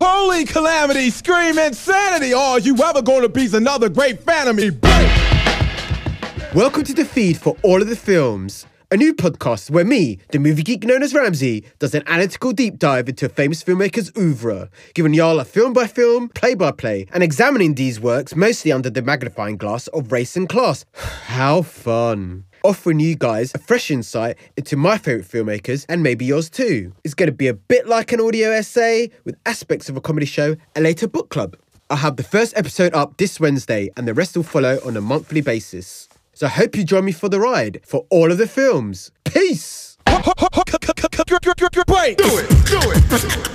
Holy calamity, scream insanity! Are you ever gonna be another great fan of me? Welcome to the feed for all of the films, a new podcast where me, the movie geek known as Ramsey, does an analytical deep dive into a famous filmmaker's oeuvre, giving y'all a film by film, play by play, and examining these works mostly under the magnifying glass of race and class. How fun! Offering you guys a fresh insight into my favourite filmmakers and maybe yours too. It's going to be a bit like an audio essay with aspects of a comedy show and later book club. I'll have the first episode up this Wednesday and the rest will follow on a monthly basis. So I hope you join me for the ride for all of the films. Peace! Do it! Do it!